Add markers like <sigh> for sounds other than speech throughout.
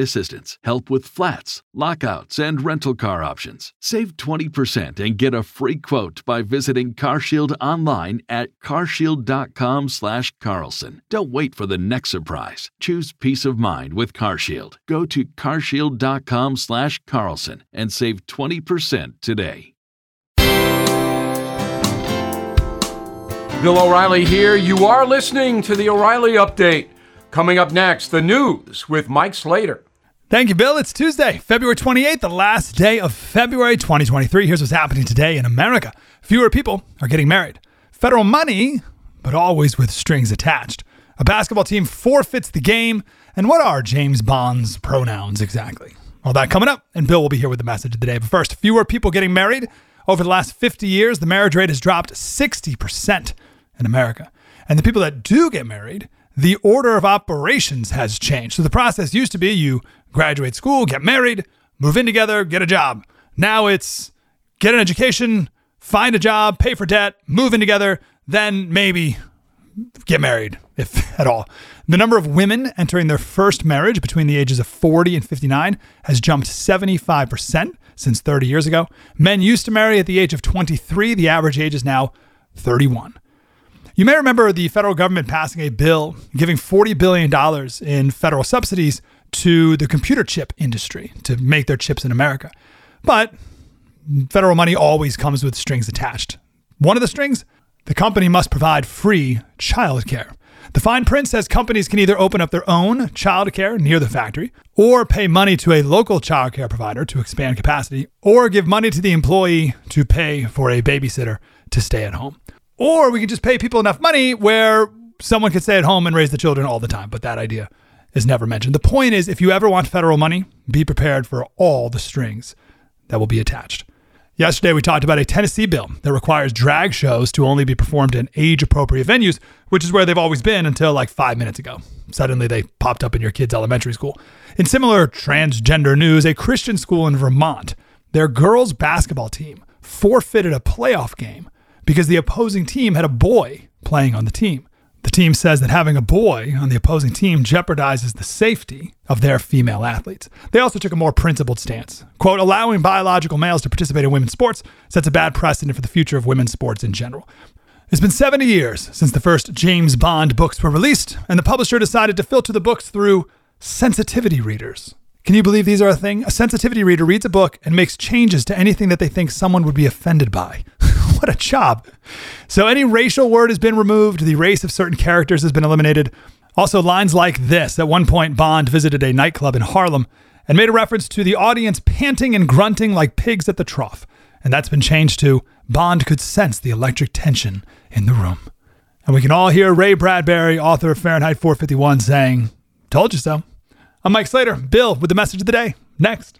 assistance, help with flats, lockouts, and rental car options. Save 20% and get a free quote by visiting CarShield online at CarShield.com/slash Carlson. Don't wait for the next surprise. Choose peace of mind with CarShield. Go to CarShield.com/slash Carlson and save 20% today. Bill O'Reilly here. You are listening to the O'Reilly Update. Coming up next, the news with Mike Slater. Thank you, Bill. It's Tuesday, February 28th, the last day of February 2023. Here's what's happening today in America fewer people are getting married. Federal money, but always with strings attached. A basketball team forfeits the game. And what are James Bond's pronouns exactly? All that coming up, and Bill will be here with the message of the day. But first, fewer people getting married. Over the last 50 years, the marriage rate has dropped 60% in America. And the people that do get married, the order of operations has changed. So the process used to be you graduate school, get married, move in together, get a job. Now it's get an education, find a job, pay for debt, move in together, then maybe get married, if <laughs> at all. The number of women entering their first marriage between the ages of 40 and 59 has jumped 75% since 30 years ago. Men used to marry at the age of 23. The average age is now 31. You may remember the federal government passing a bill giving $40 billion in federal subsidies to the computer chip industry to make their chips in America. But federal money always comes with strings attached. One of the strings, the company must provide free childcare. The fine print says companies can either open up their own childcare near the factory, or pay money to a local childcare provider to expand capacity, or give money to the employee to pay for a babysitter to stay at home. Or we can just pay people enough money where someone can stay at home and raise the children all the time. But that idea is never mentioned. The point is, if you ever want federal money, be prepared for all the strings that will be attached. Yesterday, we talked about a Tennessee bill that requires drag shows to only be performed in age appropriate venues, which is where they've always been until like five minutes ago. Suddenly, they popped up in your kid's elementary school. In similar transgender news, a Christian school in Vermont, their girls' basketball team forfeited a playoff game because the opposing team had a boy playing on the team. The team says that having a boy on the opposing team jeopardizes the safety of their female athletes. They also took a more principled stance. Quote, allowing biological males to participate in women's sports sets a bad precedent for the future of women's sports in general. It's been 70 years since the first James Bond books were released, and the publisher decided to filter the books through sensitivity readers. Can you believe these are a thing? A sensitivity reader reads a book and makes changes to anything that they think someone would be offended by. <laughs> <laughs> what a job. So, any racial word has been removed, the race of certain characters has been eliminated. Also, lines like this At one point, Bond visited a nightclub in Harlem and made a reference to the audience panting and grunting like pigs at the trough. And that's been changed to Bond could sense the electric tension in the room. And we can all hear Ray Bradbury, author of Fahrenheit 451, saying, Told you so. I'm Mike Slater. Bill with the message of the day. Next.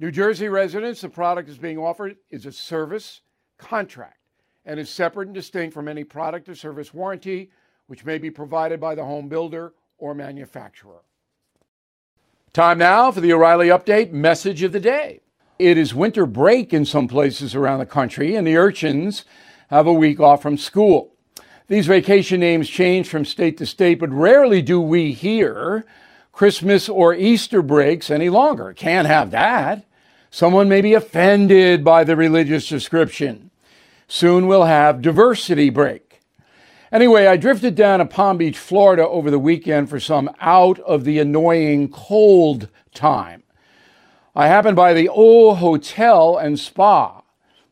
New Jersey residents, the product is being offered is a service contract and is separate and distinct from any product or service warranty which may be provided by the home builder or manufacturer. Time now for the O'Reilly Update message of the day. It is winter break in some places around the country, and the urchins have a week off from school. These vacation names change from state to state, but rarely do we hear Christmas or Easter breaks any longer. Can't have that. Someone may be offended by the religious description. Soon we'll have diversity break. Anyway, I drifted down to Palm Beach, Florida over the weekend for some out of the annoying cold time. I happened by the Eau Hotel and Spa.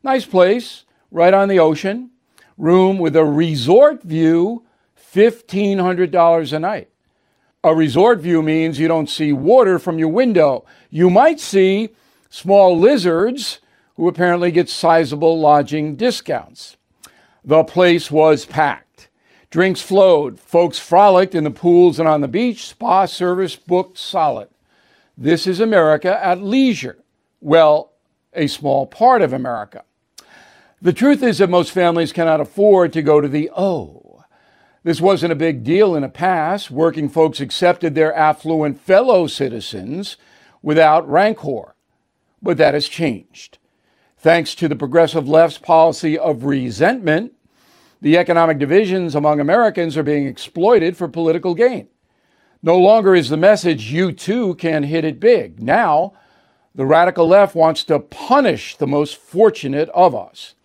Nice place, right on the ocean. Room with a resort view, $1,500 a night. A resort view means you don't see water from your window. You might see small lizards who apparently get sizable lodging discounts. The place was packed. Drinks flowed. Folks frolicked in the pools and on the beach. Spa service booked solid. This is America at leisure. Well, a small part of America. The truth is that most families cannot afford to go to the Eau. This wasn't a big deal in the past. Working folks accepted their affluent fellow citizens without rancor. But that has changed. Thanks to the progressive left's policy of resentment, the economic divisions among Americans are being exploited for political gain. No longer is the message, you too can hit it big. Now, the radical left wants to punish the most fortunate of us.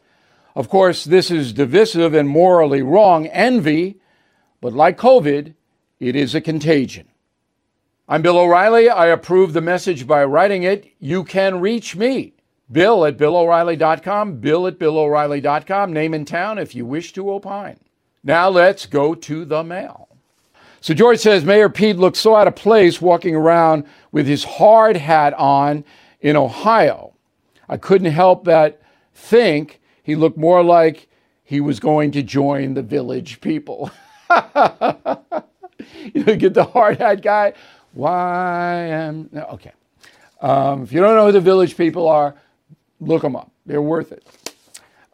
Of course, this is divisive and morally wrong envy, but like COVID, it is a contagion. I'm Bill O'Reilly. I approve the message by writing it. You can reach me, Bill at BillO'Reilly.com, Bill at BillO'Reilly.com, name in town if you wish to opine. Now let's go to the mail. So George says Mayor Pete looks so out of place walking around with his hard hat on in Ohio. I couldn't help but think he looked more like he was going to join the village people. <laughs> you know, get the hard hat guy. YMCA? Um, if you don't know who the village people are, look them up. They're worth it.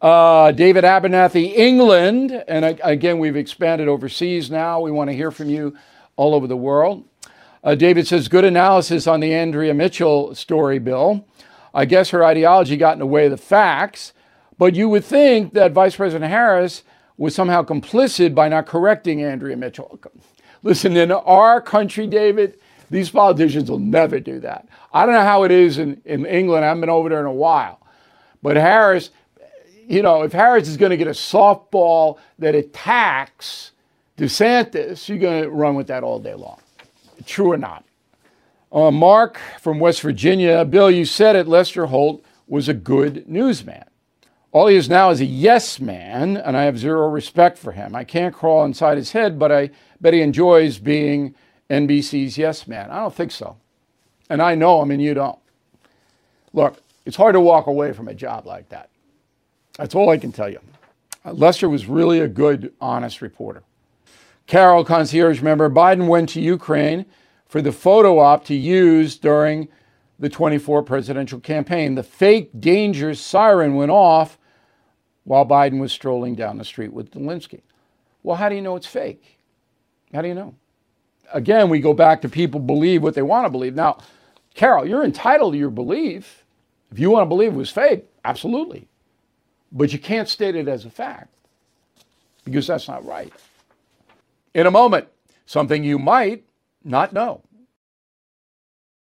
Uh, David Abernathy, England, and again we've expanded overseas now. We want to hear from you all over the world. Uh, David says, good analysis on the Andrea Mitchell story, Bill. I guess her ideology got in the way of the facts, but you would think that Vice President Harris was somehow complicit by not correcting Andrea Mitchell. Listen, in our country, David, these politicians will never do that. I don't know how it is in, in England. I haven't been over there in a while. But Harris, you know, if Harris is going to get a softball that attacks DeSantis, you're going to run with that all day long. True or not? Uh, Mark from West Virginia, Bill, you said it. Lester Holt was a good newsman. All he is now is a yes man, and I have zero respect for him. I can't crawl inside his head, but I bet he enjoys being NBC's yes man. I don't think so. And I know him, and you don't. Look, it's hard to walk away from a job like that. That's all I can tell you. Uh, Lester was really a good, honest reporter. Carol, concierge member, Biden went to Ukraine for the photo op to use during the 24 presidential campaign. The fake danger siren went off while Biden was strolling down the street with Zelensky. Well, how do you know it's fake? How do you know? Again, we go back to people believe what they want to believe. Now, Carol, you're entitled to your belief. If you want to believe it was fake, absolutely. But you can't state it as a fact because that's not right. In a moment, something you might not know.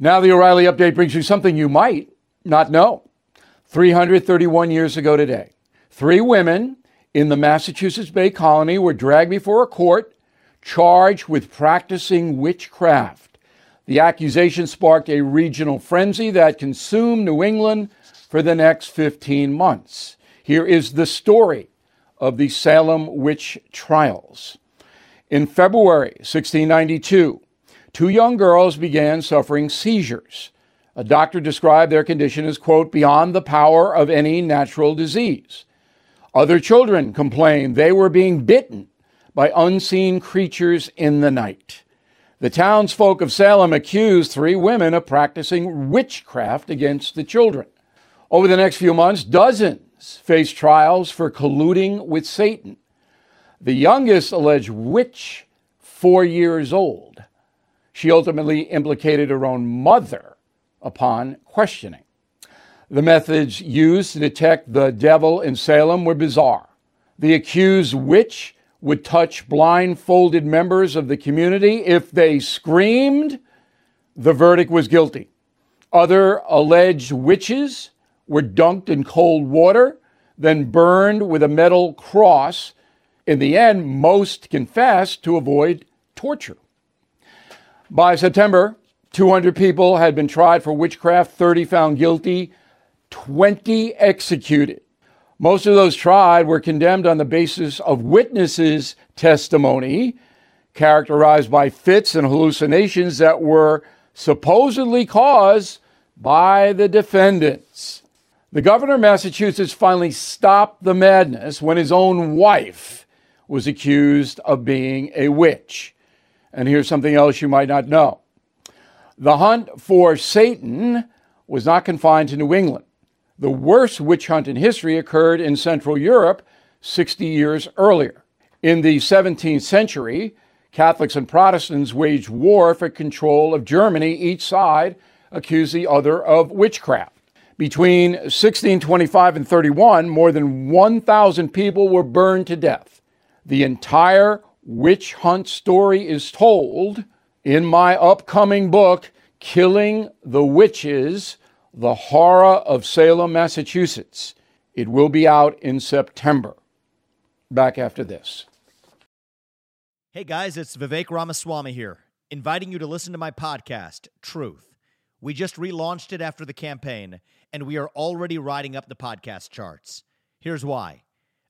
Now, the O'Reilly update brings you something you might not know. 331 years ago today, three women in the Massachusetts Bay Colony were dragged before a court charged with practicing witchcraft. The accusation sparked a regional frenzy that consumed New England for the next 15 months. Here is the story of the Salem witch trials. In February 1692, two young girls began suffering seizures. A doctor described their condition as, quote, beyond the power of any natural disease. Other children complained they were being bitten by unseen creatures in the night. The townsfolk of Salem accused three women of practicing witchcraft against the children. Over the next few months, dozens faced trials for colluding with Satan. The youngest alleged witch, four years old. She ultimately implicated her own mother upon questioning. The methods used to detect the devil in Salem were bizarre. The accused witch would touch blindfolded members of the community. If they screamed, the verdict was guilty. Other alleged witches were dunked in cold water, then burned with a metal cross. In the end, most confessed to avoid torture. By September, 200 people had been tried for witchcraft, 30 found guilty, 20 executed. Most of those tried were condemned on the basis of witnesses' testimony, characterized by fits and hallucinations that were supposedly caused by the defendants. The governor of Massachusetts finally stopped the madness when his own wife was accused of being a witch. And here's something else you might not know the hunt for Satan was not confined to New England. The worst witch hunt in history occurred in Central Europe 60 years earlier. In the 17th century, Catholics and Protestants waged war for control of Germany. Each side accused the other of witchcraft. Between 1625 and 31, more than 1,000 people were burned to death. The entire witch hunt story is told in my upcoming book, Killing the Witches the Horror of Salem, Massachusetts. It will be out in September. Back after this. Hey guys, it's Vivek Ramaswamy here, inviting you to listen to my podcast, Truth. We just relaunched it after the campaign, and we are already riding up the podcast charts. Here's why.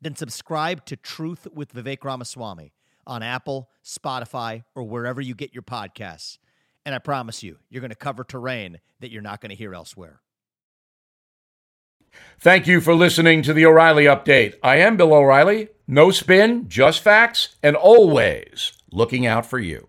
then subscribe to Truth with Vivek Ramaswamy on Apple, Spotify, or wherever you get your podcasts. And I promise you, you're going to cover terrain that you're not going to hear elsewhere. Thank you for listening to the O'Reilly Update. I am Bill O'Reilly. No spin, just facts, and always looking out for you.